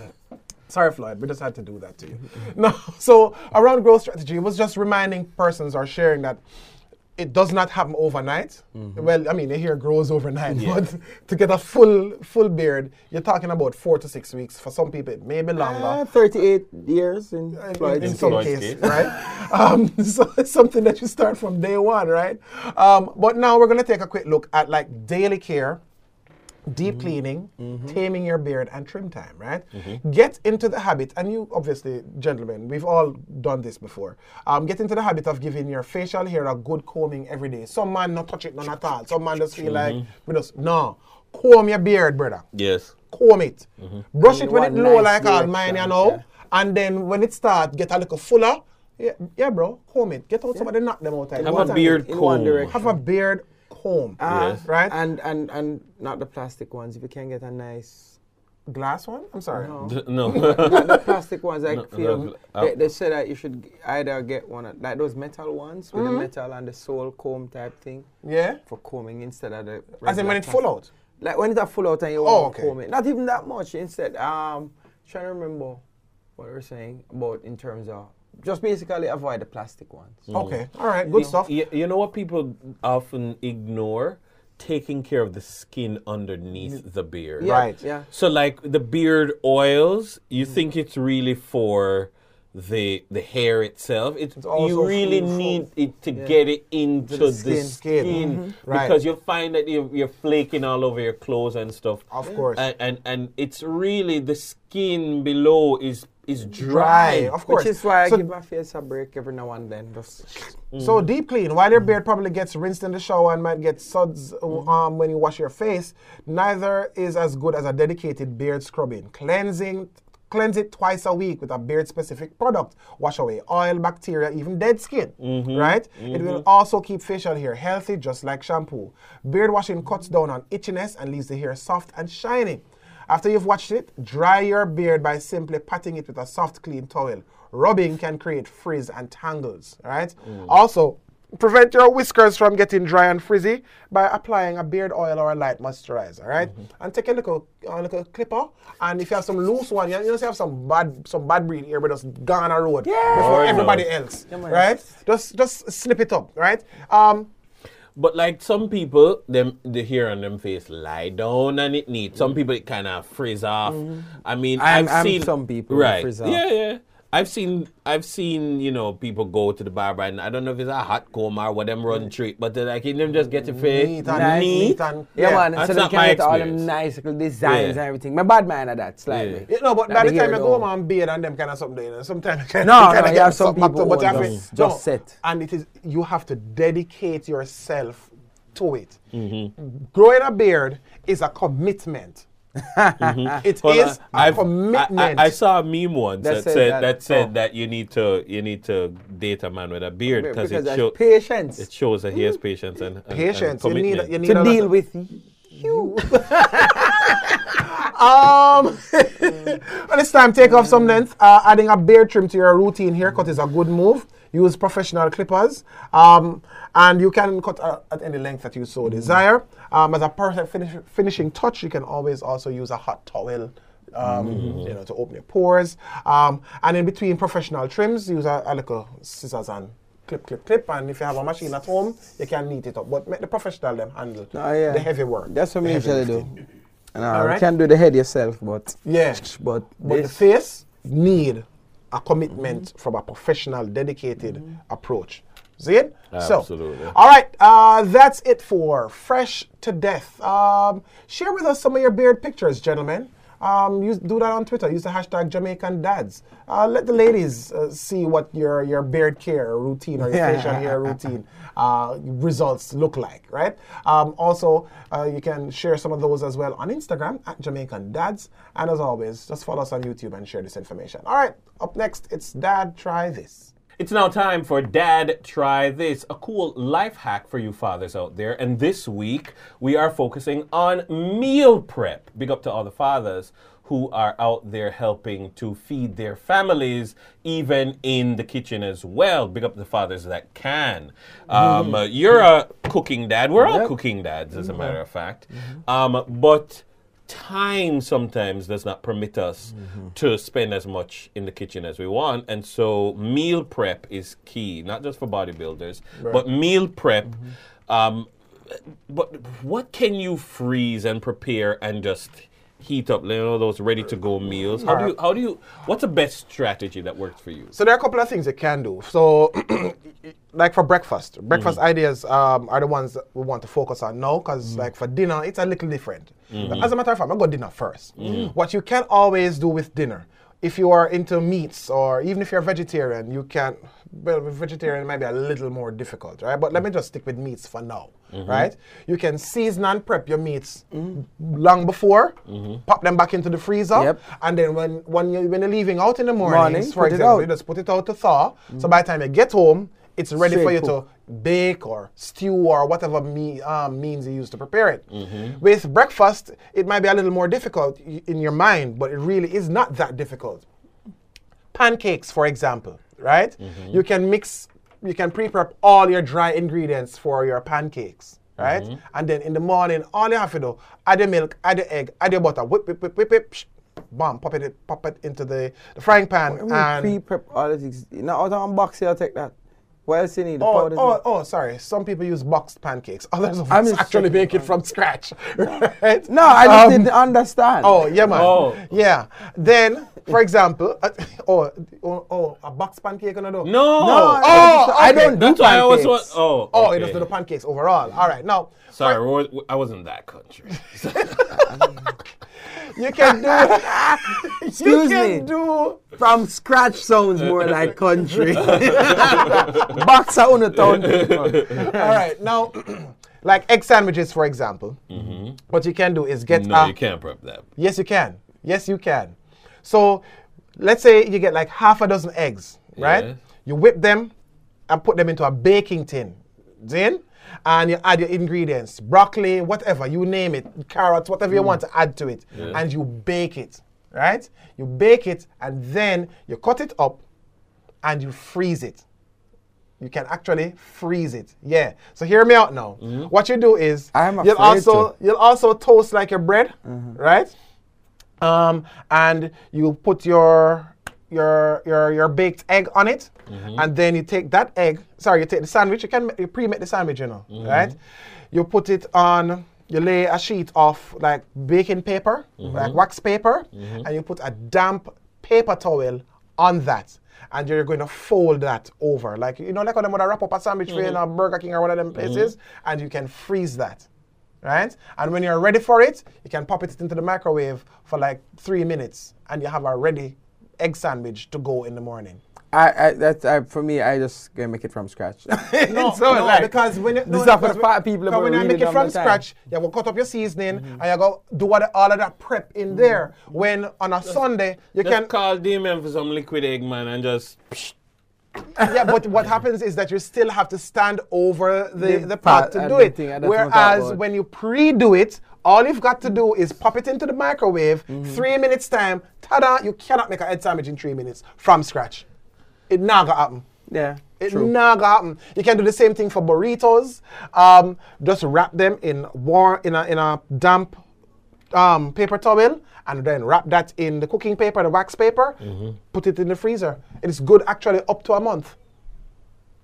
sorry, Floyd, we just had to do that to you. [laughs] No, so around growth strategy, it was just reminding persons or sharing that it does not happen overnight. Well, I mean, the hair grows overnight, but [laughs] to get a full full beard, you're talking about four to six weeks. For some people, it may be longer. Uh, 38 years in in, in some cases, right? [laughs] um, [laughs] so it's something that you start from day one, right? Um, but now we're going to take a quick look at like daily care, deep mm-hmm. cleaning, mm-hmm. taming your beard, and trim time, right? Mm-hmm. Get into the habit, and you obviously, gentlemen, we've all done this before. Um, get into the habit of giving your facial hair a good combing every day. Some man not touch it none at all. Some man just feel like we just no comb your beard, brother Yes. comb it. Brush it when it one low nice like all direction, mine, you know. yeah. And then when it start, get a little fuller. Yeah, yeah bro, comb it. Get out somebody knock them out. Have a time beard comb. Have a beard comb. Ah, Yes. Right? And and and not the plastic ones. If you can get a nice, Glass one? I'm sorry. No. D- No. [laughs] not the [laughs] plastic ones. Like No, no, uh, they, they say that you should either get one of- like those metal ones with the metal and the sole comb type thing Yeah? for combing instead of the. As in when it full out. Like when it's a full out and you Oh, want okay. to comb it. Not even that much. Instead, um, trying to remember what we were saying about in terms of just basically avoid the plastic ones. Mm. Okay. All right. Good stuff. You, you know what people often ignore? Taking care of the skin underneath mm. the beard. Yeah, Right. Yeah. So like the beard oils, you mm. think it's really for the the hair itself. It's, also you really food- need it to get it into the the skin. skin, Skin. Right. because you'll find that you're, you're flaking all over your clothes and stuff. Of course. and, and and it's really the skin below is is Dry, dry. of course. Which is why I So- give my face a break every now and then. Just So deep clean, while your beard probably gets rinsed in the shower and might get suds uh, um, when you wash your face, neither is as good as a dedicated beard scrubbing. Cleansing, cleanse it twice a week with a beard-specific product. Wash away oil, bacteria, even dead skin. Right? It will also keep facial hair healthy, just like shampoo. Beard washing cuts down on itchiness and leaves the hair soft and shiny. After you've washed it, dry your beard by simply patting it with a soft, clean towel. Rubbing can create frizz and tangles, right? Also, prevent your whiskers from getting dry and frizzy by applying a beard oil or a light moisturizer, right? And take a little, a little clipper, and if you have some loose one, you, you just have some bad, some bad breed here, but just gone on a road before Lord everybody knows. else, right? Just, just snip it up, right? Um, But like some people, them the hair on them face lie down and it neat. Some mm. people it kind of frizz off. Mm. I mean, I've I'm seen some people right. frizz off. Yeah, yeah. I've seen, I've seen, you know, people go to the barber and I don't know if it's a hot comb or what them run treat, but they're like, them just get your face Neat and Nice. neat and yeah, man. That's so they can my get all them nice little designs Yeah. and everything. My bad man of that slightly. You know, but That by the the time hair you go though. home and beard and them kind of something, you know, sometimes you No, kinda no, [laughs] you get have some people to- but who you have just- to- just set. And it is you have to dedicate yourself to it. Mm-hmm. Growing a beard is a commitment. [laughs] It is Well, a uh, I've- commitment. I, I, I saw a meme once That that, said said that- that said oh. that you need to you need to date a man with a beard because because it shows patience it shows that he has patience and, and, and Patience. You need, you need to deal of- with you. [laughs] Um, [laughs] [laughs] when it's time, take off some length. Uh, adding a beard trim to your routine haircut is a good move. Use professional clippers, um, and you can cut uh, at any length that you so desire. Um, as a perfect finish, finishing touch, you can always also use a hot towel. Um, You know, to open your pores. Um, and in between professional trims, use a, a little scissors and clip, clip, clip. And if you have a machine at home, you can neat it up. But make the professional them handle Oh, yeah. the heavy work. That's what the we usually lifting. do. And, uh, Alright. You can do the head yourself, but Yeah. but, But the this, face need a commitment from a professional, dedicated approach. See it? Absolutely. So, all right, uh, that's it for Fresh to Death. Um, share with us some of your beard pictures, gentlemen. Um, use, do that on Twitter. Use the hashtag Jamaican Dads. Uh, let the ladies uh, see what your, your beard care routine or your Yeah. facial hair routine uh, results look like, right? Um, also, uh, you can share some of those as well on Instagram at Jamaican Dads. And as always, just follow us on YouTube and share this information. All right, up next, it's Dad Try This. It's now time for Dad Try This, a cool life hack for you fathers out there. And this week, we are focusing on meal prep. Big up to all the fathers who are out there helping to feed their families, even in the kitchen as well. Big up the fathers that can. Um, uh, you're a cooking dad. We're all Yep. cooking dads, as a matter of fact. Um, but time sometimes does not permit us to spend as much in the kitchen as we want. And so meal prep is key not just for bodybuilders but meal prep um, but what can you freeze and prepare and just heat up you know those ready to go meals. How do you how do you what's the best strategy that works for you? So there are a couple of things you can do. So, [clears throat] like for breakfast, breakfast mm. ideas um, are the ones that we want to focus on now because, mm. like for dinner, it's a little different. Mm-hmm. As a matter of fact, I'm gonna go dinner 1st mm. What you can always do with dinner, if you are into meats or even if you're vegetarian, you can. Well, vegetarian might be a little more difficult, right? But let me just stick with meats for now, right? You can season and prep your meats long before, pop them back into the freezer, Yep. and then when when you when you're leaving out in the mornings, Morning, for example, you just put it out to thaw. So by the time you get home, it's ready for Straight you cook. to bake or stew or whatever me, um, means you use to prepare it. Mm-hmm. With breakfast, it might be a little more difficult in your mind, but it really is not that difficult. Pancakes, for example, right? Mm-hmm. You can mix, you can pre-prep all your dry ingredients for your pancakes. Right, Mm-hmm. and then in the morning, all you have to do: add your milk, add your egg, add your butter, whip, whip, whip, whip, whip, psh, bam, pop it, pop it into the, the frying pan, mean, and pre-prep all the things. Not out of box here, take that. What else you need? The Oh, powders oh, oh, sorry. Some people use boxed pancakes. [laughs] Others of I'm us actually checking. make it from scratch. [laughs] Right? No, I just Um, didn't understand. Oh, yeah, man. Oh. Yeah. Then for example, uh, [laughs] oh, oh, oh, a box pancake on a dough. No. No, Oh, I don't do That's why I always pancakes. want. Oh. Oh, okay. it does do the pancakes overall. All right, now Sorry, we wa- I wasn't that country. [laughs] you can do. [laughs] you can me. do. From scratch sounds more like country. Boxer on the town. All right, now, [clears throat] like egg sandwiches, for example. What you can do is get. Mm-hmm. no, a- you can't prep that. Yes, you can. Yes, you can. So, let's say you get like half a dozen eggs, right? Yeah. You whip them and put them into a baking tin. Then, and you add your ingredients, broccoli, whatever, you name it, carrots, whatever you mm. want to add to it, and you bake it, right? You bake it and then you cut it up and you freeze it. You can actually freeze it. Yeah. So hear me out now. Mm-hmm. What you do is I'm you'll also to. you'll also toast like your bread, mm-hmm. right? Um, and you put your your your your baked egg on it, mm-hmm. and then you take that egg. Sorry, you take the sandwich. You can you pre-make the sandwich, you know, mm-hmm. right? You put it on. You lay a sheet of like baking paper, mm-hmm. like wax paper, and you put a damp paper towel on that. And you're going to fold that over, like you know, like when them would wrap up a sandwich for you in a Burger King or one of them places, and you can freeze that right? And when you're ready for it, you can pop it into the microwave for like three minutes, and you have a ready egg sandwich to go in the morning. I, I that's I, for me. I just gonna make it from scratch. [laughs] No, [laughs] So, no, like, because when you, this no, is for because the fat people. because when you make it from have time. scratch, you will cut up your seasoning mm-hmm. and you go do what, all of that prep in mm-hmm. there. When on a Sunday you Just can call Damien for some liquid egg, man, and just. Yeah, but what happens is that you still have to stand over the, The the pot to do it. thing, and that's what I'm talking Whereas when you pre-do it, all you've got to do is pop it into the microwave, Mm-hmm. three minutes time, ta-da, you cannot make a egg sandwich in three minutes from scratch. It not gonna happen. Yeah, It true. not gonna happen. You can do the same thing for burritos. Um, just wrap them in warm in a in a damp um, paper towel and then wrap that in the cooking paper, the wax paper. Put it in the freezer. It is good actually up to a month.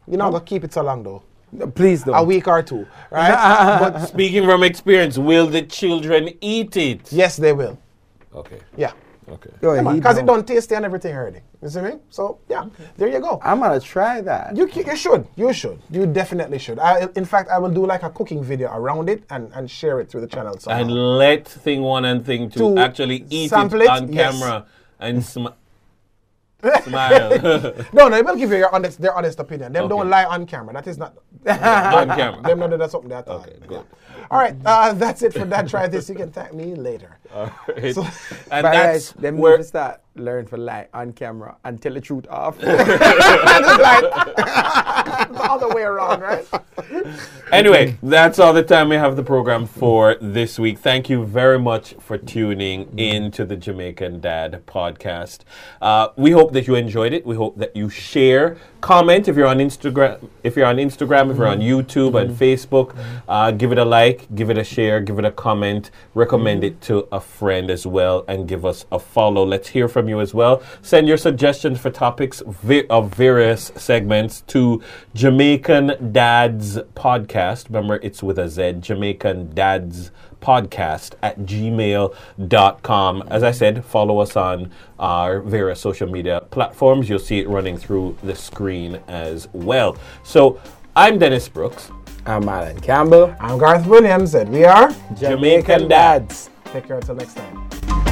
You're not gonna keep it so long though. Please don't. A week or two, right? [laughs] but Speaking from experience, will the children eat it? yes, they will. Okay. Yeah. Okay. Yo, he Because it don't. don't taste and everything already. You see me? So yeah, there you go. I'm gonna try that. You, you should. You should. You definitely should. I, in fact, I will do like a cooking video around it and, and share it through the channel. somehow. And let thing one and thing two To actually eat it it? on Yes. camera and [laughs] smi- smile [laughs] no, no, they will give you your honest, their honest opinion. Them Okay. don't lie on camera. That is not. [laughs] on camera. them not do that something they thought. Okay, good. All right, uh, that's it for that. Try this. You can thank me later. Alright. So- [laughs] and that's them where to start uh, learn for lie on camera and tell the truth off. [laughs] [laughs] It's like the other way around, right? Anyway, that's all the time we have the program for this week. Thank you very much for tuning in to the Jamaican Dad podcast. Uh, we hope that you enjoyed it. We hope that you share, comment if you're on Instagram, if you're on Instagram, if you're on mm-hmm. YouTube and mm-hmm. Facebook. Mm-hmm. Uh, give it a like, give it a share, give it a comment, recommend it to a friend as well, and give us a follow. Let's hear from you as well. Send your suggestions for topics of various segments to Jamaican Dads Podcast. Remember, it's with a Z, Jamaican Dads Podcast at gmail.com. As I said, follow us on our various social media platforms. You'll see it running through the screen as well. So, I'm Dennis Brooks. I'm Alan Campbell. I'm Garth Williams, and we are Jamaican Dads. Take care until next time.